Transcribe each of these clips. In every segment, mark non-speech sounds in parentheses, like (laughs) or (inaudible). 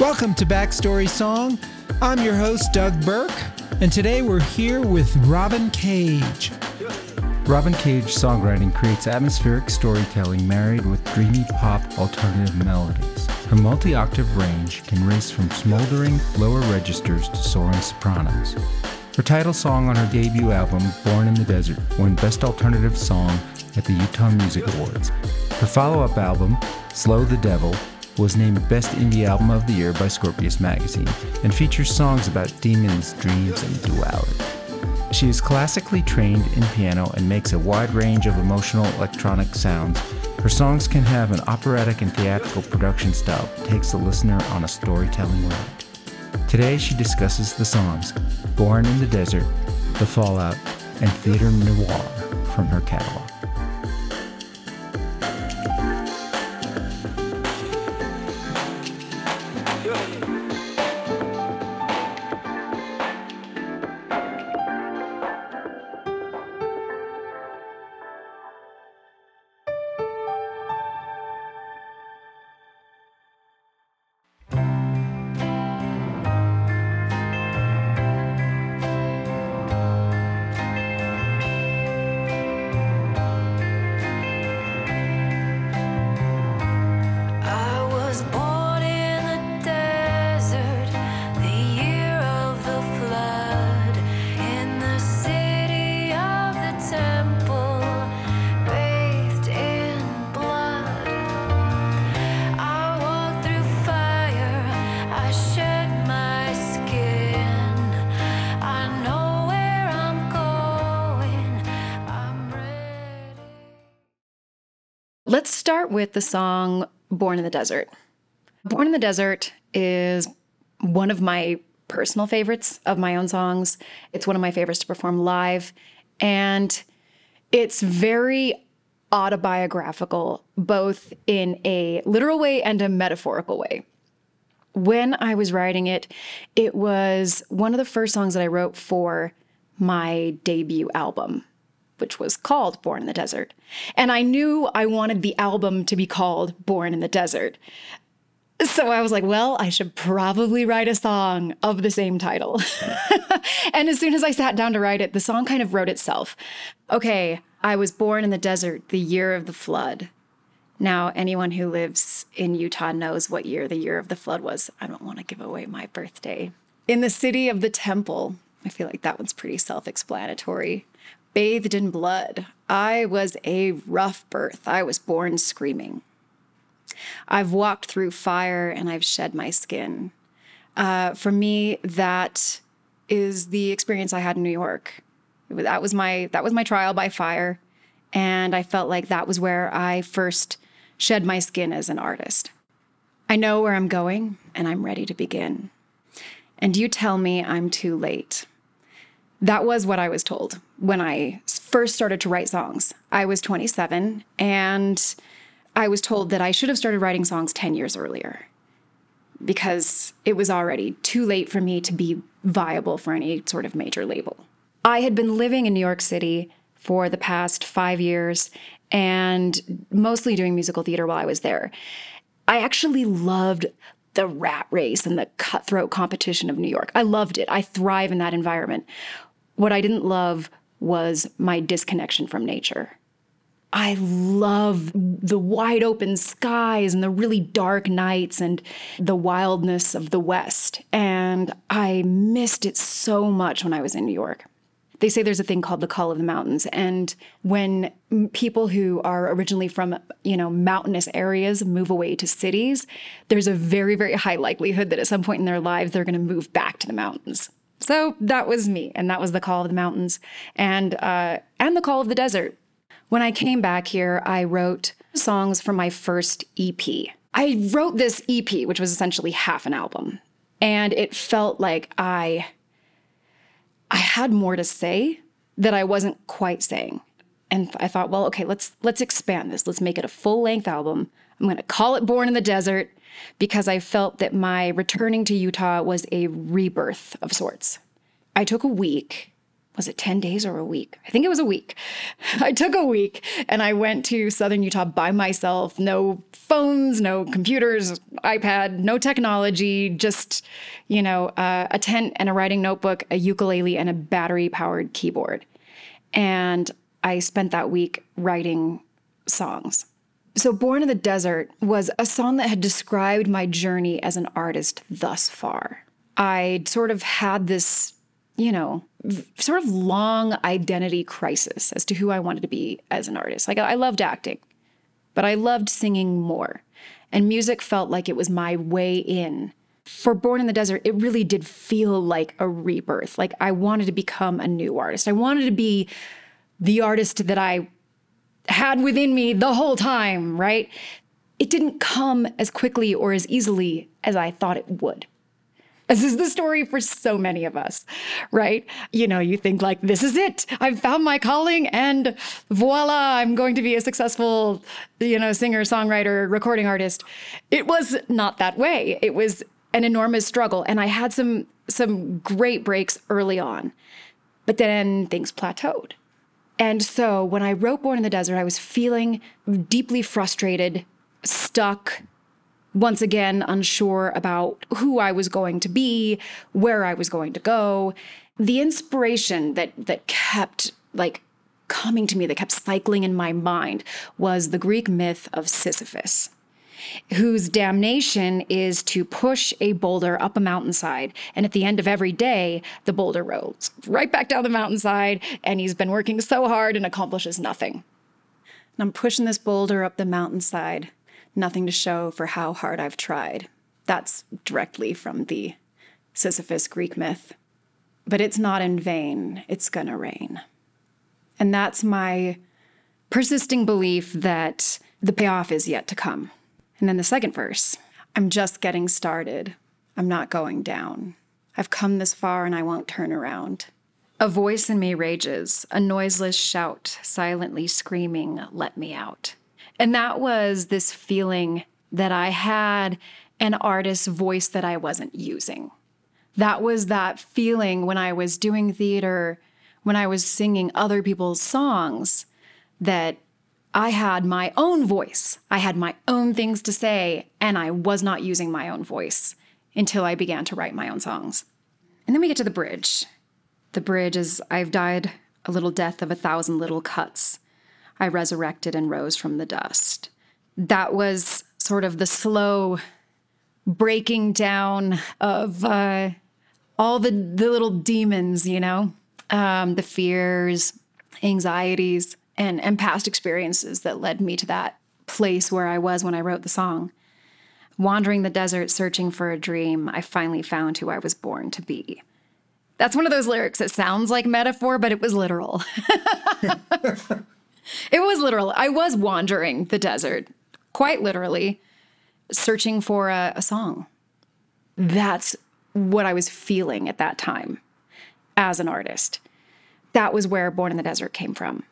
Welcome to Backstory Song. I'm your host, Doug Burke, and today we're here with Robyn Cage. Robyn Cage songwriting creates atmospheric storytelling married with dreamy pop alternative melodies. Her multi octave range can race from smoldering lower registers to soaring sopranos. Her title song on her debut album, Born in the Desert, won Best Alternative Song at the Utah Music Awards. Her follow up album, Slow the Devil, was named Best Indie Album of the Year by Scorpius Magazine and features songs about demons, dreams, and duality. She is classically trained in piano and makes a wide range of emotional electronic sounds. Her songs can have an operatic and theatrical production style that takes the listener on a storytelling ride. Today she discusses the songs Born in the Desert, The Fallout, and Theater Noir from her catalog. Start with the song Born in the Desert. Born in the Desert is one of my personal favorites of my own songs. It's one of my favorites to perform live. And it's very autobiographical, both in a literal way and a metaphorical way. When I was writing it, it was one of the first songs that I wrote for my debut album which was called Born in the Desert. And I knew I wanted the album to be called Born in the Desert. So I was like, well, I should probably write a song of the same title. (laughs) and as soon as I sat down to write it, the song kind of wrote itself. Okay, I was born in the desert, the year of the flood. Now, anyone who lives in Utah knows what year the year of the flood was. I don't want to give away my birthday. In the city of the temple, I feel like that one's pretty self explanatory bathed in blood. I was a rough birth. I was born screaming. I've walked through fire and I've shed my skin. Uh, for me, that is the experience I had in New York. Was- That was my that was my trial by fire, and I felt like that was where I first shed my skin as an artist. I know where I'm going, and I'm ready to begin. And you tell me I'm too late. That was what I was told when I first started to write songs. I was 27 and I was told that I should have started writing songs 10 years earlier because it was already too late for me to be viable for any sort of major label. I had been living in New York City for the past five years and mostly doing musical theater while I was there. I actually loved the rat race and the cutthroat competition of New York. I loved it. I thrive in that environment. What I didn't love was my disconnection from nature. I love the wide open skies and the really dark nights and the wildness of the West. And I missed it so much when I was in New York. They say there's a thing called the call of the mountains. And when people who are originally from, you know, mountainous areas move away to cities, there's a very, very high likelihood that at some point in their lives, they're going to move back to the mountains. So that was me, and that was the call of the mountains, and uh, and the call of the desert. When I came back here, I wrote songs for my first EP. I wrote this EP, which was essentially half an album, and it felt like I I had more to say that I wasn't quite saying. And I thought, well, okay, let's let's expand this. Let's make it a full-length album. I'm going to call it Born in the Desert because I felt that my returning to Utah was a rebirth of sorts. I took a week was it 10 days or a week? I think it was a week. (laughs) I took a week and I went to Southern Utah by myself. No phones, no computers, iPad, no technology, just, you know, uh, a tent and a writing notebook, a ukulele, and a battery powered keyboard. And I spent that week writing songs. So, Born in the Desert was a song that had described my journey as an artist thus far. I'd sort of had this, you know, sort of long identity crisis as to who I wanted to be as an artist. Like, I loved acting, but I loved singing more. And music felt like it was my way in. For Born in the Desert, it really did feel like a rebirth. Like, I wanted to become a new artist. I wanted to be the artist that I had within me the whole time, right? It didn't come as quickly or as easily as I thought it would. This is the story for so many of us, right? You know, you think like, this is it. I've found my calling and voila, I'm going to be a successful, you know, singer, songwriter, recording artist. It was not that way. It was an enormous struggle. And I had some some great breaks early on. But then things plateaued. And so when I wrote Born in the Desert, I was feeling deeply frustrated, stuck, once again unsure about who I was going to be, where I was going to go. The inspiration that that kept like coming to me, that kept cycling in my mind, was the Greek myth of Sisyphus whose damnation is to push a boulder up a mountainside. And at the end of every day, the boulder rolls right back down the mountainside, and he's been working so hard and accomplishes nothing. And I'm pushing this boulder up the mountainside, nothing to show for how hard I've tried. That's directly from the Sisyphus Greek myth. But it's not in vain, it's gonna rain. And that's my persisting belief that the payoff is yet to come. And then the second verse I'm just getting started. I'm not going down. I've come this far and I won't turn around. A voice in me rages, a noiseless shout, silently screaming, Let me out. And that was this feeling that I had an artist's voice that I wasn't using. That was that feeling when I was doing theater, when I was singing other people's songs, that I had my own voice. I had my own things to say, and I was not using my own voice until I began to write my own songs. And then we get to the bridge. The bridge is I've died a little death of a thousand little cuts. I resurrected and rose from the dust. That was sort of the slow breaking down of uh, all the, the little demons, you know, um, the fears, anxieties and, and past experiences that led me to that place where I was when I wrote the song. Wandering the desert searching for a dream, I finally found who I was born to be. That's one of those lyrics that sounds like metaphor, but it was literal. (laughs) it was literal. I was wandering the desert, quite literally, searching for a, a song. That's what I was feeling at that time as an artist. That was where Born in the Desert came from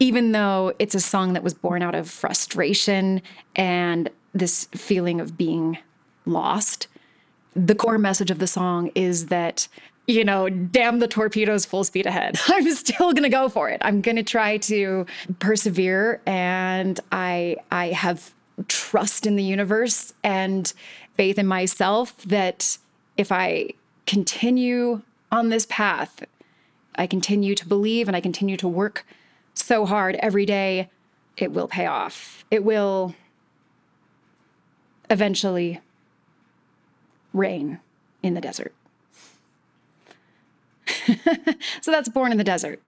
even though it's a song that was born out of frustration and this feeling of being lost, the core message of the song is that, you know, damn the torpedoes full speed ahead. (laughs) I'm still going to go for it. I'm going to try to persevere and I I have trust in the universe and faith in myself that if I continue on this path, I continue to believe and I continue to work so hard every day, it will pay off. It will eventually rain in the desert. (laughs) so that's Born in the Desert.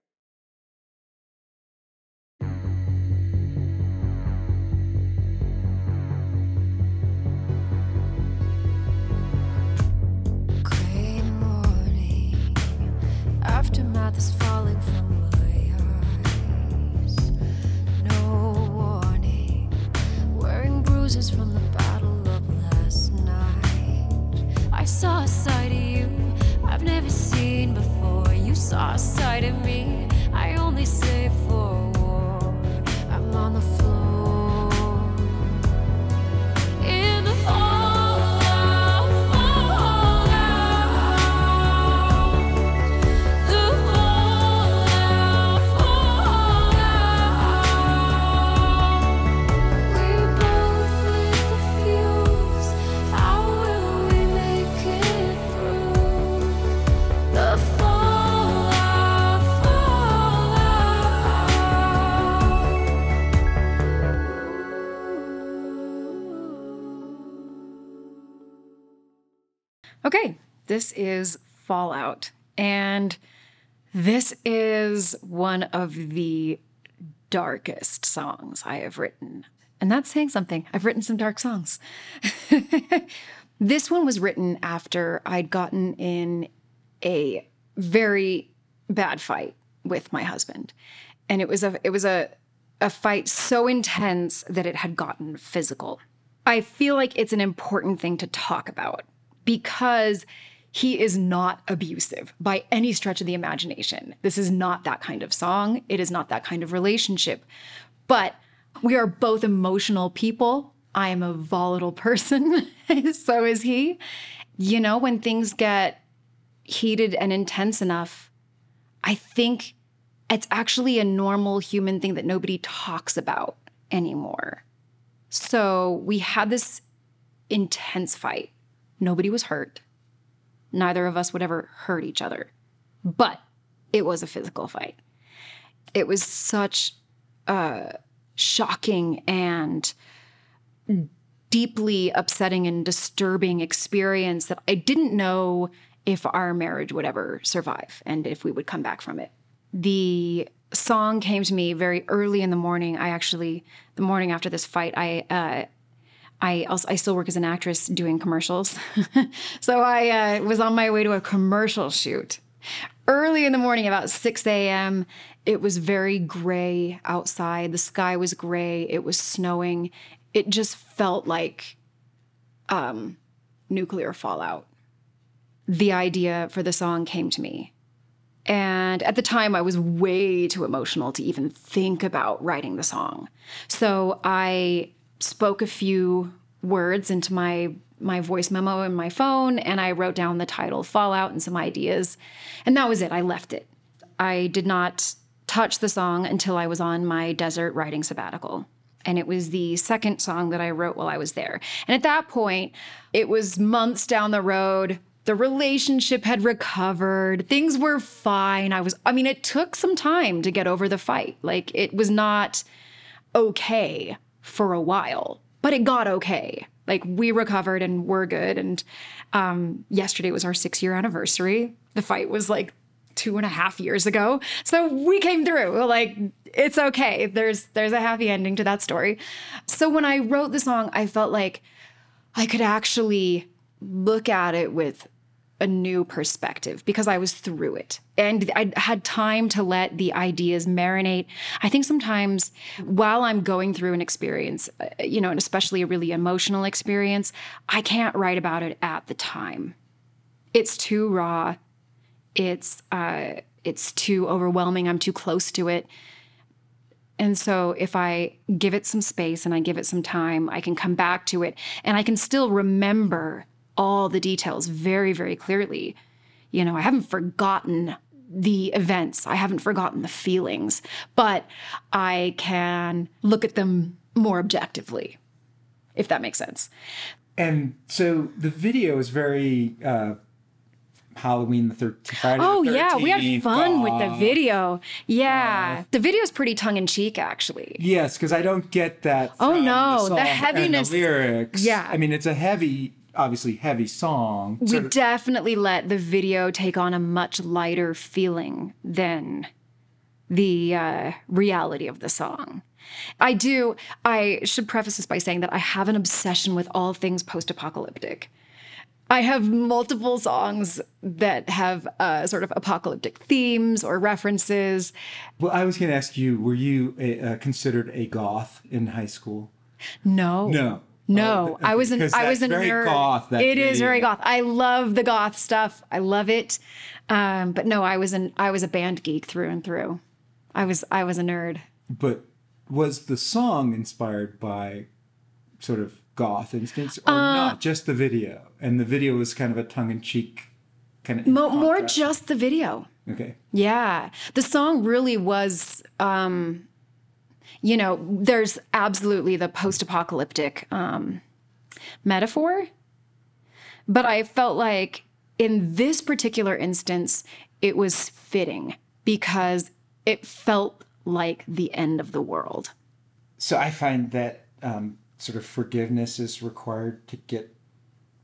Aftermath is bruises from the battle of last night. I saw a side of you I've never seen before. You saw a side of me I only say for war. I'm on the floor. This is Fallout. And this is one of the darkest songs I have written. And that's saying something. I've written some dark songs. (laughs) this one was written after I'd gotten in a very bad fight with my husband. And it was a it was a a fight so intense that it had gotten physical. I feel like it's an important thing to talk about because he is not abusive by any stretch of the imagination. This is not that kind of song. It is not that kind of relationship. But we are both emotional people. I am a volatile person, (laughs) so is he. You know, when things get heated and intense enough, I think it's actually a normal human thing that nobody talks about anymore. So we had this intense fight. Nobody was hurt. Neither of us would ever hurt each other. But it was a physical fight. It was such a shocking and deeply upsetting and disturbing experience that I didn't know if our marriage would ever survive and if we would come back from it. The song came to me very early in the morning. I actually, the morning after this fight, I, uh, I also I still work as an actress doing commercials, (laughs) so I uh, was on my way to a commercial shoot early in the morning, about six a.m. It was very gray outside. The sky was gray. It was snowing. It just felt like um, nuclear fallout the idea for the song came to me. And at the time, I was way too emotional to even think about writing the song. So I spoke a few words into my my voice memo in my phone and I wrote down the title Fallout and some ideas. And that was it. I left it. I did not touch the song until I was on my desert writing sabbatical. And it was the second song that I wrote while I was there. And at that point, it was months down the road the relationship had recovered things were fine i was i mean it took some time to get over the fight like it was not okay for a while but it got okay. Like we recovered and we're good. And um, yesterday was our six year anniversary. The fight was like two and a half years ago. So we came through. Like it's okay. There's there's a happy ending to that story. So when i wrote the song i felt like i could actually look at it with a new perspective because I was through it and I had time to let the ideas marinate. I think sometimes while I'm going through an experience, uh, you know, and especially a really emotional experience, I can't write about it at the time. It's too raw. It's uh, it's too overwhelming. I'm too close to it. And so if I give it some space and I give it some time, I can come back to it and I can still remember all the details very, very clearly. You know, I haven't forgotten the events, I haven't forgotten the feelings, but I can look at them more objectively, if that makes sense. And so the video is very uh, Halloween the 13th. oh, yeah. We had fun with the video. Yeah. Uh, the video is pretty tongue in cheek, actually. Yes, because I don't get that. Oh, no. The, the heaviness. The lyrics. Yeah. I mean, it's a heavy obviously heavy song. We definitely let the video take on a much lighter feeling than the uh, reality of the song. I do, I should preface this by saying that I have an obsession with all things post apocalyptic. I have multiple songs that have uh, sort of apocalyptic themes or references. Well, I was going to ask you were you a, uh, considered a goth in high school? No. No. No, oh, I was an I was a very nerd. Goth, it is very goth. I love the goth stuff. I love it. Um, but no, I was an I was a band geek through and through. I was I was a nerd. But was the song inspired by sort of goth instincts or uh, not? Just the video, and the video was kind of a tongue in cheek kind of mo- more just the video. Okay. Yeah, the song really was. Um, you know, there's absolutely the post apocalyptic um, metaphor. But I felt like in this particular instance, it was fitting because it felt like the end of the world. So I find that um, sort of forgiveness is required to get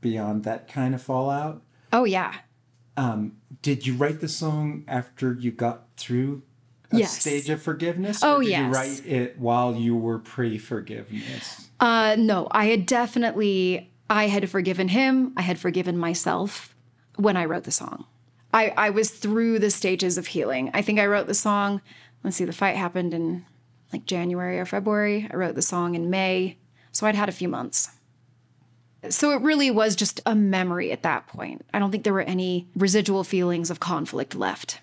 beyond that kind of fallout. Oh, yeah. Did you write the song after you got through a Yes. stage of forgiveness? Oh, did yes. you write it while you were pre-forgiveness? Uh, no, I had definitely, I had forgiven him. I had forgiven myself when I wrote the song. I, I was through the stages of healing. I think I wrote the song, let's see, the fight happened in like January or February. I wrote the song in May. So I'd had a few months. So it really was just a memory at that point. I don't think there were any residual feelings of conflict left.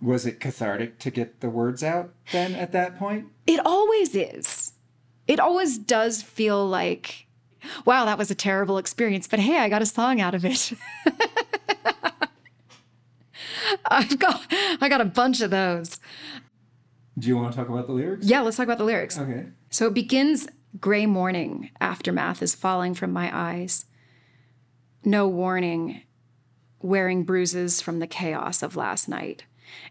Was it cathartic to get the words out then at that point? It always is. It always does feel like, wow, that was a terrible experience, but hey, I got a song out of it. (laughs) I've got I got a bunch of those. Do you want to talk about the lyrics? Yeah, let's talk about the lyrics. Okay. So it begins gray morning, aftermath is falling from my eyes. No warning, wearing bruises from the chaos of last night.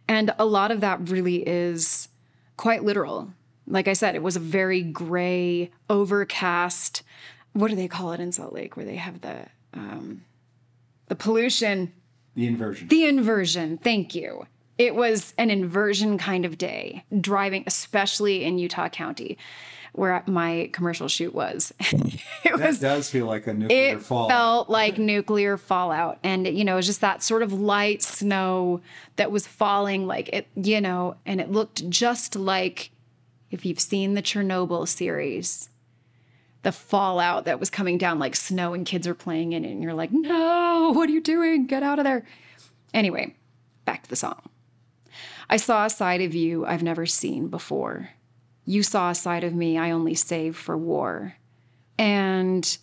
And a lot of that really is quite literal. Like I said, it was a very gray, overcast. What do they call it in Salt Lake where they have the um, the pollution? The inversion. The inversion. Thank you. It was an inversion kind of day, driving, especially in Utah County, where my commercial shoot was. (laughs) it hmm. that was does feel like a nuclear it fall. felt like nuclear fallout. And you know it was just that sort of light snow that was falling like it you know and it looked just like if you've seen the chernobyl series the fallout that was coming down like snow and kids are playing in it and you're like no what are you doing? Get out of there. Anyway back to the song. I saw a side of you i've never seen before you saw a side of me i only save for war and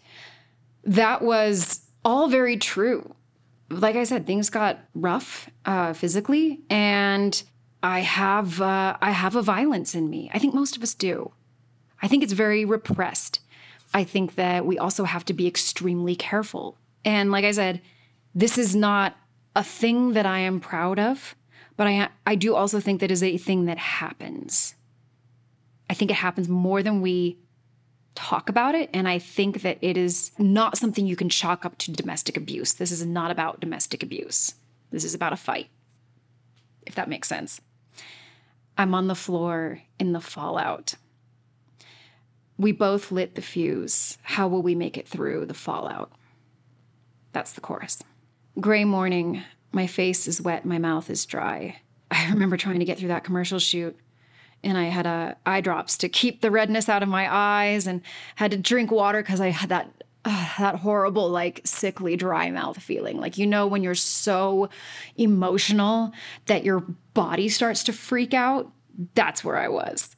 that was all very true. Like I said, things got rough uh, physically, and I have uh, I have a violence in me. I think most of us do. I think it's very repressed. I think that we also have to be extremely careful. And like I said, this is not a thing that I am proud of, but I I do also think that is a thing that happens. I think it happens more than we talk about it. And I think that it is not something you can chalk up to domestic abuse. This is not about domestic abuse. This is about a fight, if that makes sense. I'm on the floor in the fallout. We both lit the fuse. How will we make it through the fallout? That's the chorus. Gray morning, my face is wet, my mouth is dry. I remember trying to get through that commercial shoot and I had uh, eye drops to keep the redness out of my eyes, and had to drink water because I had that uh, that horrible like sickly dry mouth feeling. Like you know when you're so emotional that your body starts to freak out. That's where I was.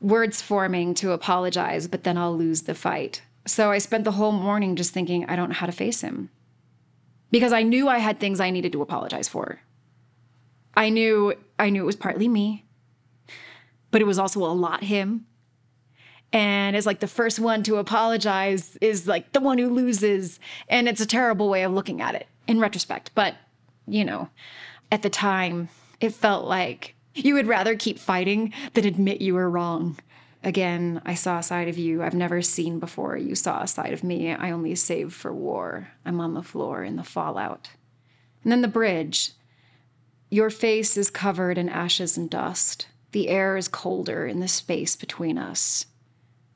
Words forming to apologize, but then I'll lose the fight. So I spent the whole morning just thinking I don't know how to face him because I knew I had things I needed to apologize for. I knew I knew it was partly me but it was also a lot him. And it's like the first one to apologize is like the one who loses. And it's a terrible way of looking at it in retrospect. But, you know, at the time, it felt like you would rather keep fighting than admit you were wrong. Again, I saw a side of you I've never seen before. You saw a side of me I only save for war. I'm on the floor in the fallout. And then the bridge. Your face is covered in ashes and dust. The air is colder in the space between us.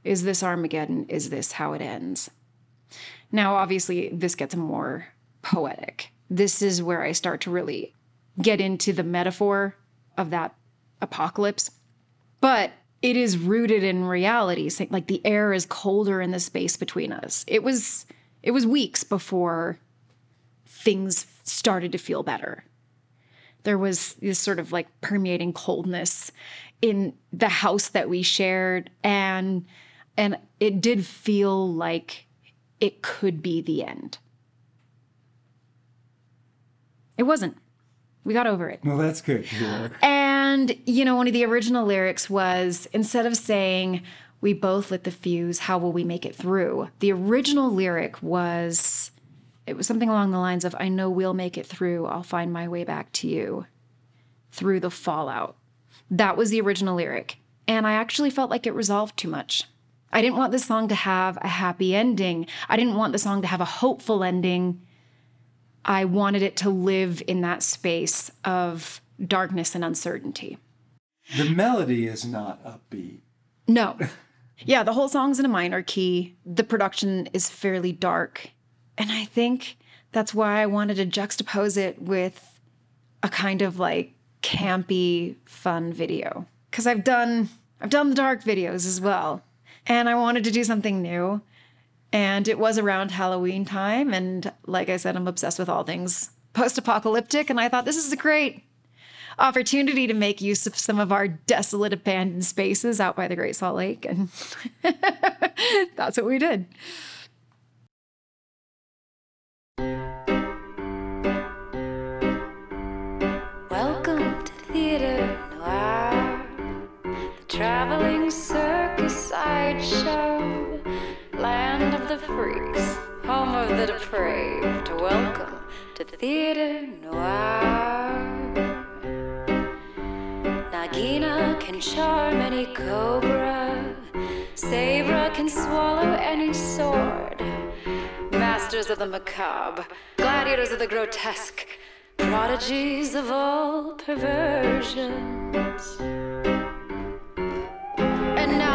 Is this Armageddon? Is this how it ends? Now, obviously, this gets more poetic. This is where I start to really get into the metaphor of that apocalypse. But it is rooted in reality. Like the air is colder in the space between us. It was it was weeks before things started to feel better there was this sort of like permeating coldness in the house that we shared and and it did feel like it could be the end. It wasn't. We got over it. Well, that's good. and you know one of the original lyrics was instead of saying we both lit the fuse how will we make it through the original lyric was it was something along the lines of i know we'll make it through i'll find my way back to you through the fallout that was the original lyric and i actually felt like it resolved too much i didn't want this song to have a happy ending i didn't want the song to have a hopeful ending I wanted it to live in that space of darkness and uncertainty. The melody is not upbeat. No. (laughs) Yeah, the whole song's in a minor key. The production is fairly dark. And I think that's why I wanted to juxtapose it with a kind of like campy fun video. Cuz I've done I've done the dark videos as well. And I wanted to do something new. And it was around Halloween time and like I said I'm obsessed with all things post-apocalyptic and I thought this is a great opportunity to make use of some of our desolate abandoned spaces out by the Great Salt Lake. And (laughs) that's what we did. Freaks, home of the depraved. Welcome to Theater Noir. Nagina can charm any cobra, Sabra can swallow any sword. Masters of the macabre, gladiators of the grotesque, prodigies of all perversions.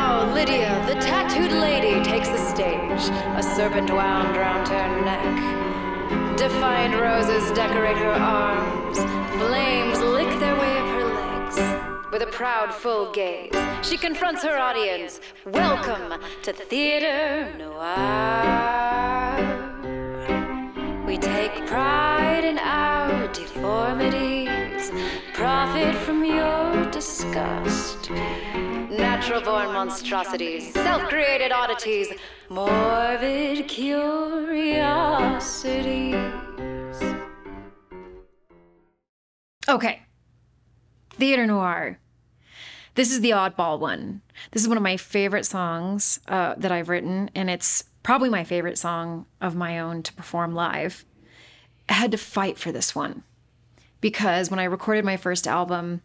Now Lydia, the tattooed lady, takes the stage, a serpent wound round her neck. Defiant roses decorate her arms, flames lick their way up her legs. With a proud, full gaze, she confronts her audience. Welcome to Theater Noir. We take pride in our profit from your disgust. Natural born monstrosities, self created oddities, morbid curiosities. Okay. Theater Noir. This is the oddball one. This is one of my favorite songs uh, that I've written, and it's probably my favorite song of my own to perform live. I had to fight for this one because when I recorded my first album,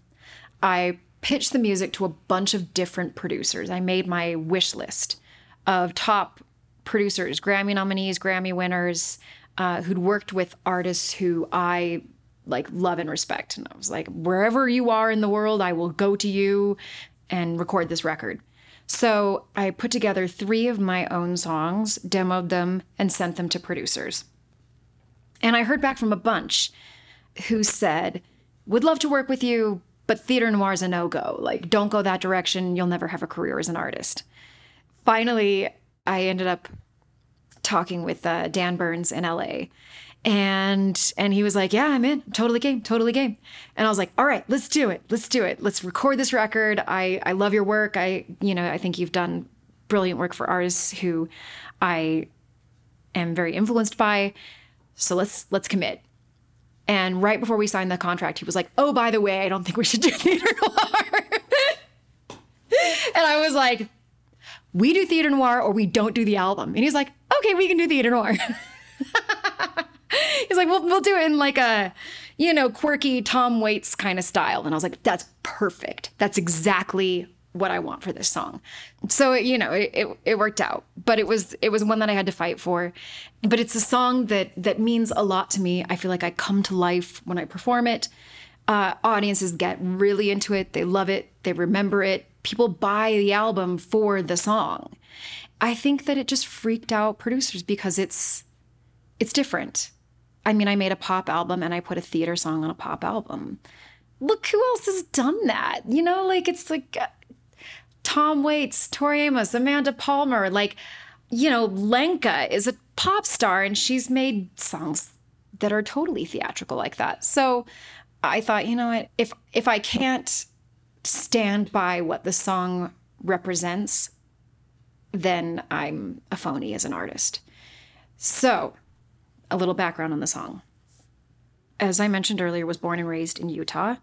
I pitched the music to a bunch of different producers. I made my wish list of top producers, Grammy nominees, Grammy winners, uh, who'd worked with artists who I like love and respect. And I was like, wherever you are in the world, I will go to you and record this record. So I put together three of my own songs, demoed them, and sent them to producers. And I heard back from a bunch who said, would love to work with you, but theater noir is a no go. Like, don't go that direction. You'll never have a career as an artist. Finally, I ended up talking with uh, Dan Burns in LA. And and he was like, "Yeah, I'm in. Totally game. Totally game." And I was like, "All right, let's do it. Let's do it. Let's record this record. I I love your work. I you know I think you've done brilliant work for artists who I am very influenced by. So let's let's commit." And right before we signed the contract, he was like, "Oh, by the way, I don't think we should do (laughs) theater noir." (laughs) and I was like, "We do theater noir, or we don't do the album." And he's like, "Okay, we can do theater noir." (laughs) he's like, "We'll we'll do it in like a, you know, quirky Tom Waits kind of style." And I was like, "That's perfect. That's exactly." What I want for this song. So you know, it, it, it worked out. But it was it was one that I had to fight for. But it's a song that that means a lot to me. I feel like I come to life when I perform it. Uh, audiences get really into it. They love it. They remember it. People buy the album for the song. I think that it just freaked out producers because it's it's different. I mean, I made a pop album and I put a theater song on a pop album. Look who else has done that. You know, like it's like uh, Tom Waits, Tori Amos, Amanda Palmer, like, you know, Lenka is a pop star and she's made songs that are totally theatrical like that. So I thought, you know what, if if I can't stand by what the song represents, then I'm a phony as an artist. So, a little background on the song. As I mentioned earlier, was born and raised in Utah,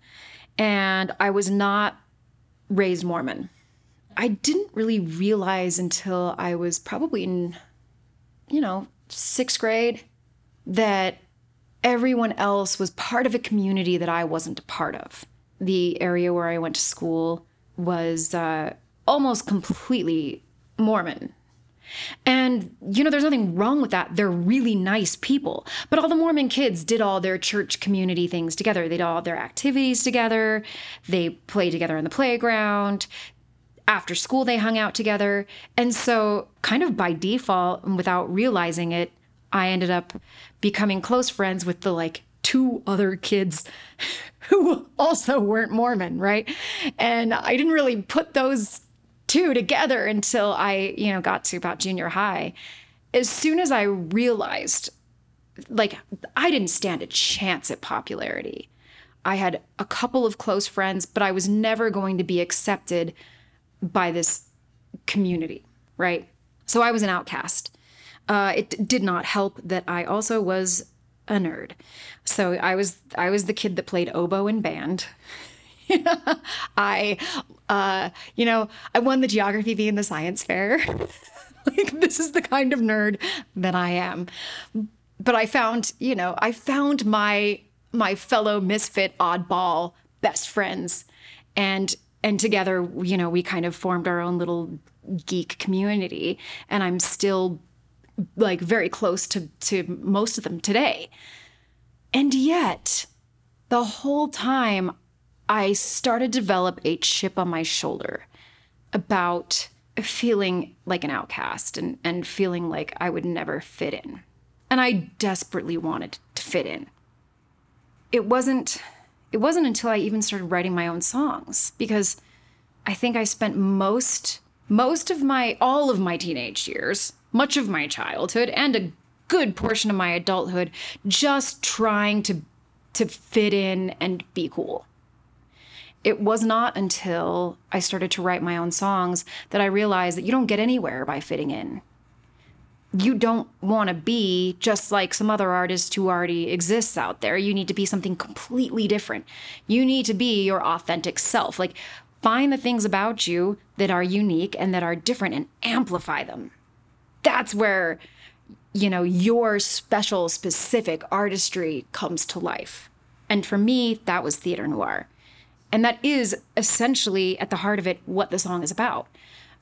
and I was not raised Mormon. I didn't really realize until I was probably in, you know, sixth grade that everyone else was part of a community that I wasn't a part of. The area where I went to school was uh, almost completely Mormon. And, you know, there's nothing wrong with that. They're really nice people. But all the Mormon kids did all their church community things together. They did all their activities together. They played together in the playground. After school, they hung out together. And so, kind of by default, and without realizing it, I ended up becoming close friends with the like two other kids (laughs) who also weren't Mormon, right? And I didn't really put those two together until I, you know, got to about junior high. As soon as I realized, like, I didn't stand a chance at popularity. I had a couple of close friends, but I was never going to be accepted by this community, right? So I was an outcast. Uh, it did not help that I also was a nerd. So I was I was the kid that played oboe in band. (laughs) I, uh, you know, I won the geography bee in the science fair. (laughs) like this is the kind of nerd that I am. But I found, you know, I found my my fellow misfit oddball best friends, and and together, you know, we kind of formed our own little geek community. And I'm still like very close to to most of them today. And yet, the whole time I started to develop a chip on my shoulder about feeling like an outcast and, and feeling like I would never fit in. And I desperately wanted to fit in. It wasn't it wasn't until I even started writing my own songs because I think I spent most most of my all of my teenage years, much of my childhood and a good portion of my adulthood just trying to to fit in and be cool it was not until I started to write my own songs that I realized that you don't get anywhere by fitting in. You don't want to be just like some other artist who already exists out there. You need to be something completely different. You need to be your authentic self. Like, find the things about you that are unique and that are different and amplify them. That's where, you know, your special, specific artistry comes to life. And for me, that was theater noir. And that is essentially at the heart of it what the song is about.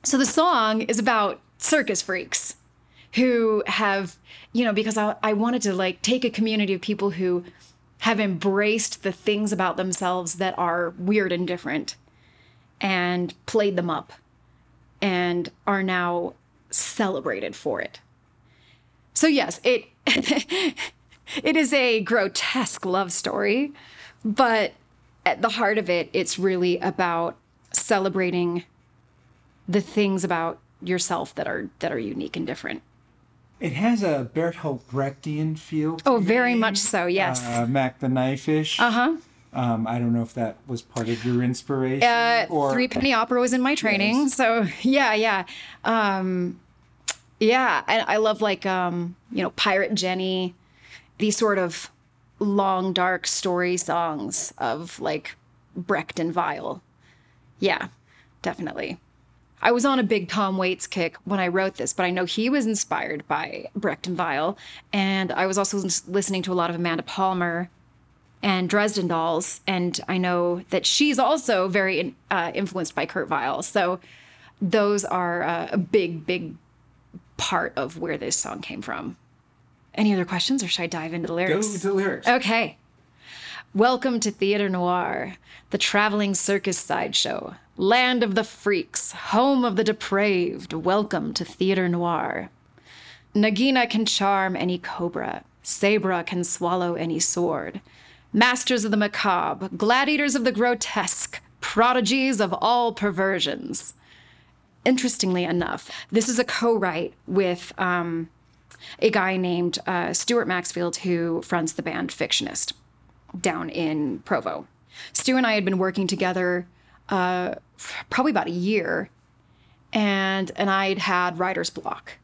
So the song is about circus freaks who have, you know, because I, I wanted to like take a community of people who have embraced the things about themselves that are weird and different and played them up and are now celebrated for it. So yes, it (laughs) it is a grotesque love story, but at the heart of it, it's really about celebrating the things about yourself that are that are unique and different. It has a Bertolt Brechtian feel. to Oh, very me. much so. Yes. Uh, Mack the Knife-ish. Uh huh. Um, I don't know if that was part of your inspiration Uh, or Threepenny Opera was in my training, Yes. so (laughs) yeah, yeah, um, yeah. And I love like um, you know Pirate Jenny, these sort of long dark story songs of like Brecht and Weill. Yeah, definitely. I was on a big Tom Waits kick when I wrote this, but I know he was inspired by Brecht and Weill, and I was also listening to a lot of Amanda Palmer and Dresden Dolls, and I know that she's also very uh, influenced by Kurt Weill. So those are uh, a big, big part of where this song came from. Any other questions, or should I dive into the lyrics? go lyrics? to lyrics. Okay. Welcome to Theater Noir, the traveling circus sideshow, land of the freaks, home of the depraved. Welcome to Theater Noir. Nagina can charm any cobra, Sabra can swallow any sword. Masters of the macabre, gladiators of the grotesque, prodigies of all perversions. Interestingly enough, this is a co write with um, a guy named uh, Stuart Maxfield who fronts the band Fictionist down in Provo. Stu and I had been working together uh, probably about a year, and and I'd had writer's block,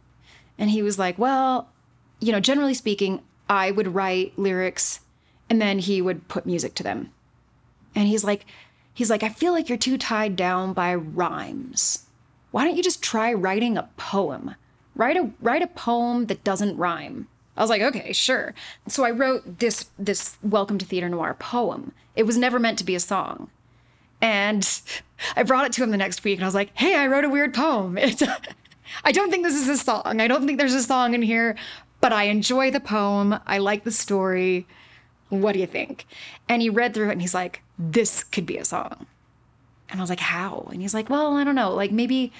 and he was like, "Well, you know, generally speaking, I would write lyrics, and then he would put music to them." And he's like, he's like, "I feel like you're too tied down by rhymes. Why don't you just try writing a poem? Write a write a poem that doesn't rhyme." I was like, okay, sure. So I wrote this this Welcome to Theater Noir poem. It was never meant to be a song. And I brought it to him the next week and I was like, hey, I wrote a weird poem. (laughs) It's I don't think this is a song. I don't think there's a song in here, but I enjoy the poem. I like the story. What do you think? And he read through it and he's like, this could be a song. And I was like, how? And he's like, well, I don't know. Like maybe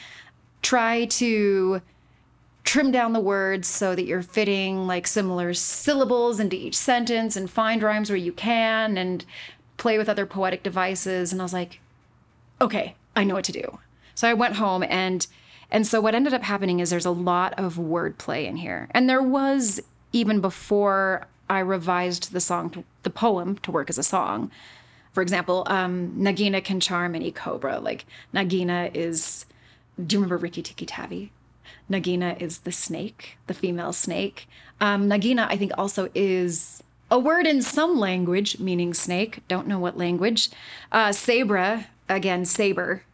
try to trim down the words so that you're fitting like similar syllables into each sentence and find rhymes where you can and play with other poetic devices. And I was like, okay, I know what to do. So I went home and and so what ended up happening is there's a lot of wordplay in here. And there was even before I revised the song, to, the poem to work as a song. For example, um, Nagina can charm any cobra. Like Nagina is, do you remember Rikki Tikki Tavi? Nagina is the snake, the female snake. Um, Nagina, I think, also is a word in some language meaning snake. Don't know what language. Uh, Sabra, again, saber,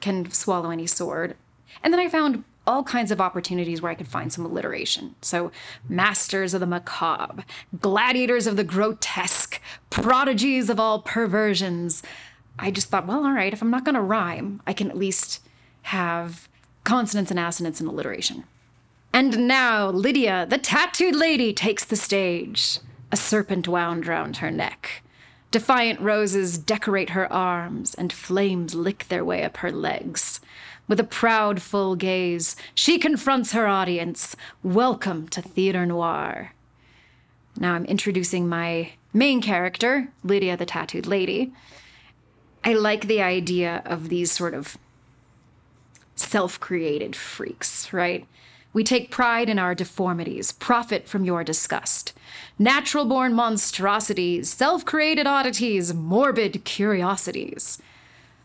can swallow any sword. And then I found all kinds of opportunities where I could find some alliteration. So, masters of the macabre, gladiators of the grotesque, prodigies of all perversions. I just thought, well, all right, if I'm not going to rhyme, I can at least have consonants and assonance and alliteration. And now, Lydia, the tattooed lady, takes the stage. A serpent wound round her neck. Defiant roses decorate her arms, and flames lick their way up her legs. With a proud, full gaze, she confronts her audience. Welcome to Theatre Noir. Now I'm introducing my main character, Lydia the Tattooed Lady. I like the idea of these sort of self created freaks, right? We take pride in our deformities, profit from your disgust. Natural born monstrosities, self created oddities, morbid curiosities.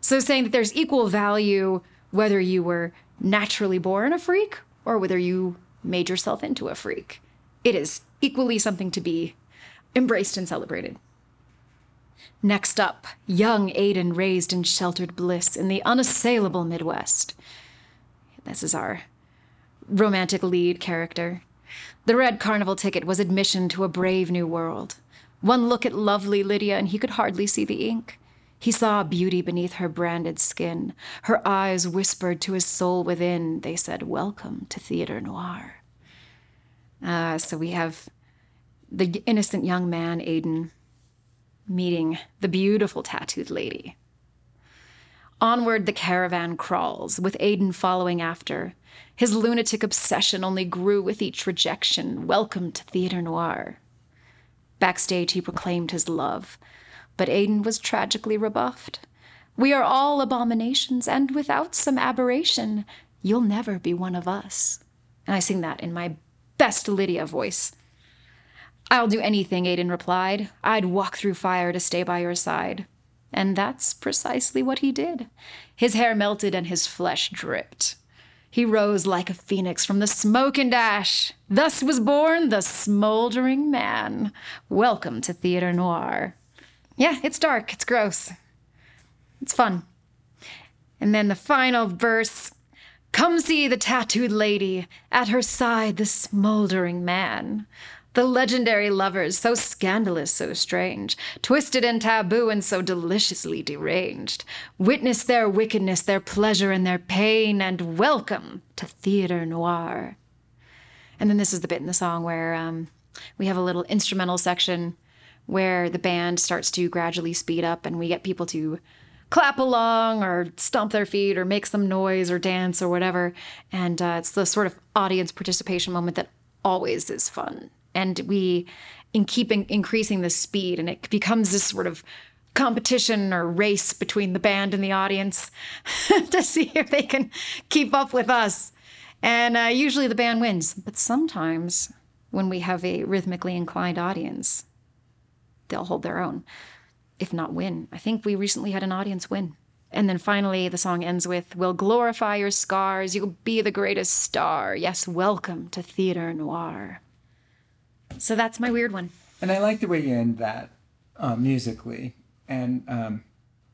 So, saying that there's equal value whether you were naturally born a freak or whether you made yourself into a freak. It is equally something to be embraced and celebrated. Next up, young Aiden raised in sheltered bliss in the unassailable Midwest. This is our romantic lead character. The red carnival ticket was admission to a brave new world. One look at lovely Lydia, and he could hardly see the ink. He saw beauty beneath her branded skin. Her eyes whispered to his soul within. They said, Welcome to Theatre Noir. Uh, so we have the innocent young man, Aiden, meeting the beautiful tattooed lady. Onward the caravan crawls, with Aiden following after. His lunatic obsession only grew with each rejection. Welcome to Theatre Noir. Backstage, he proclaimed his love, but Aiden was tragically rebuffed. We are all abominations, and without some aberration, you'll never be one of us. And I sing that in my best Lydia voice. I'll do anything, Aiden replied. I'd walk through fire to stay by your side. And that's precisely what he did. His hair melted and his flesh dripped. He rose like a phoenix from the smoke and ash. Thus was born the smoldering man. Welcome to Theatre Noir. Yeah, it's dark, it's gross. It's fun. And then the final verse Come see the tattooed lady, at her side the smoldering man. The legendary lovers, so scandalous, so strange, twisted and taboo and so deliciously deranged. Witness their wickedness, their pleasure, and their pain, and welcome to Theatre Noir. And then this is the bit in the song where um, we have a little instrumental section where the band starts to gradually speed up and we get people to clap along or stomp their feet or make some noise or dance or whatever. And uh, it's the sort of audience participation moment that always is fun. And we, in keeping increasing the speed, and it becomes this sort of competition or race between the band and the audience (laughs) to see if they can keep up with us. And uh, usually the band wins, but sometimes when we have a rhythmically inclined audience, they'll hold their own, if not win. I think we recently had an audience win. And then finally, the song ends with, We'll glorify your scars. You'll be the greatest star. Yes, welcome to Theatre Noir. So that's my weird one. And I like the way you end that uh, musically. And um,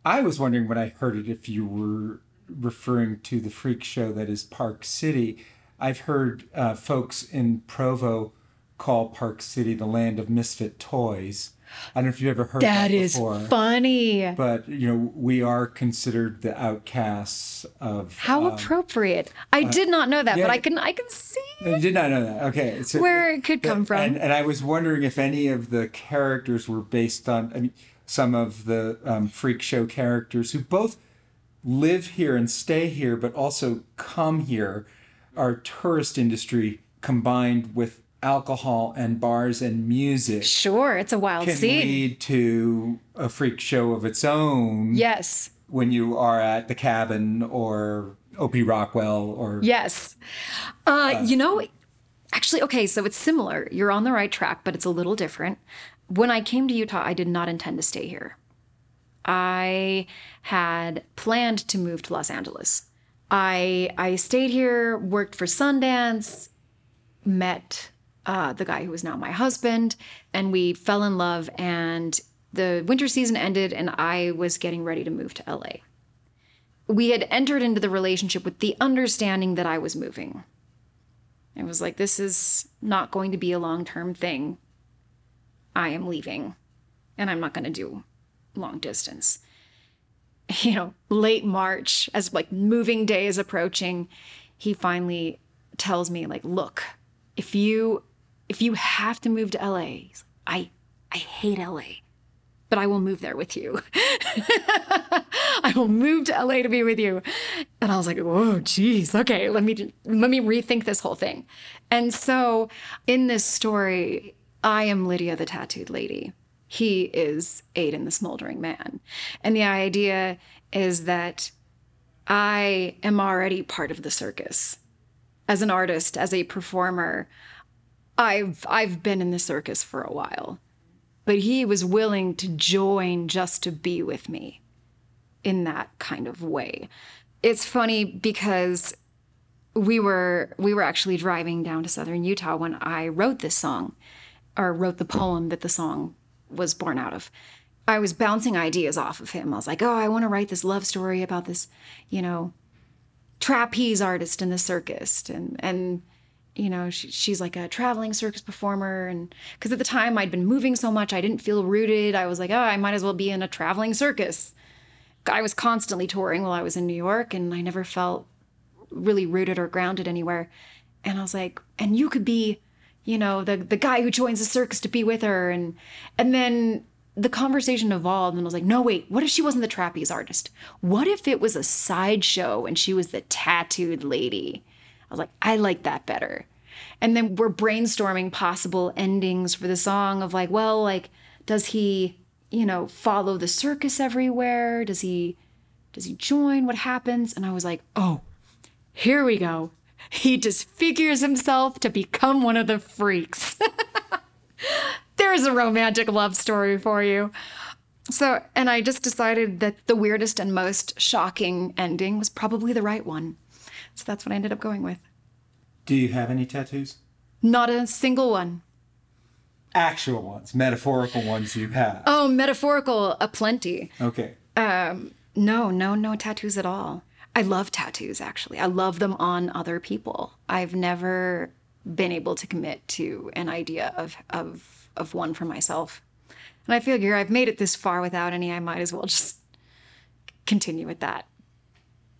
I was wondering when I heard it if you were referring to the freak show that is Park City. I've heard uh, folks in Provo call Park City the land of misfit toys. I don't know if you've ever heard That that, is before. funny. But you know, we are considered the outcasts of. How um, appropriate. I did not know that, yeah, but I can I can see You did not know that. Okay. So, where it could come from. And, and I was wondering if any of the characters were based on, I mean, some of the um, freak show characters who both live here and stay here, but also come here. Our tourist industry combined with alcohol and bars and music Sure, it's a wild can scene. lead to a freak show of its own Yes. when you are at the cabin or O.P. Rockwell or Yes. Uh, you know, actually, okay, so it's similar. You're on the right track, but it's a little different. When I came to Utah, I did not intend to stay here. I had planned to move to Los Angeles. I I stayed here, worked for Sundance, met uh, the guy who was now my husband, and we fell in love. And the winter season ended, and I was getting ready to move to LA. We had entered into the relationship with the understanding that I was moving. It was like, this is not going to be a long term thing. I am leaving, and I'm not going to do long distance. (laughs) You know, late March, as like moving day is approaching, he finally tells me, like, look, if you if you have to move to LA, I I hate LA, but I will move there with you. (laughs) I will move to LA to be with you. And I was like, whoa, geez, okay, let me let me rethink this whole thing. And so in this story, I am Lydia the tattooed lady. He is Aiden the smoldering man. And the idea is that I am already part of the circus. As an artist, as a performer, I've I've been in the circus for a while. But he was willing to join just to be with me in that kind of way. It's funny because we were we were actually driving down to southern Utah when I wrote this song or wrote the poem that the song was born out of. I was bouncing ideas off of him. I was like, "Oh, I want to write this love story about this, you know, trapeze artist in the circus and and you know she, she's like a traveling circus performer and because at the time i'd been moving so much i didn't feel rooted i was like oh i might as well be in a traveling circus i was constantly touring while i was in new york and i never felt really rooted or grounded anywhere and i was like and you could be you know the the guy who joins the circus to be with her and and then the conversation evolved and I was like, no, wait, what if she wasn't the trapeze artist? What if it was a sideshow and she was the tattooed lady? I was like, I like that better. And then we're brainstorming possible endings for the song of like, well, like, does he, you know, follow the circus everywhere? Does he does he join? What happens? And I was like, oh, here we go. (laughs) He disfigures himself to become one of the freaks. (laughs) There's a romantic love story for you. So, and I just decided that the weirdest and most shocking ending was probably the right one. So that's what I ended up going with. Do you have any tattoos? Not a single one. Actual ones, metaphorical ones you have. Oh, metaphorical, aplenty. Okay. Um, no, no, no tattoos at all. I love tattoos, actually. I love them on other people. I've never been able to commit to an idea of, of, of one for myself. And I figure I've made it this far without any, I might as well just continue with that.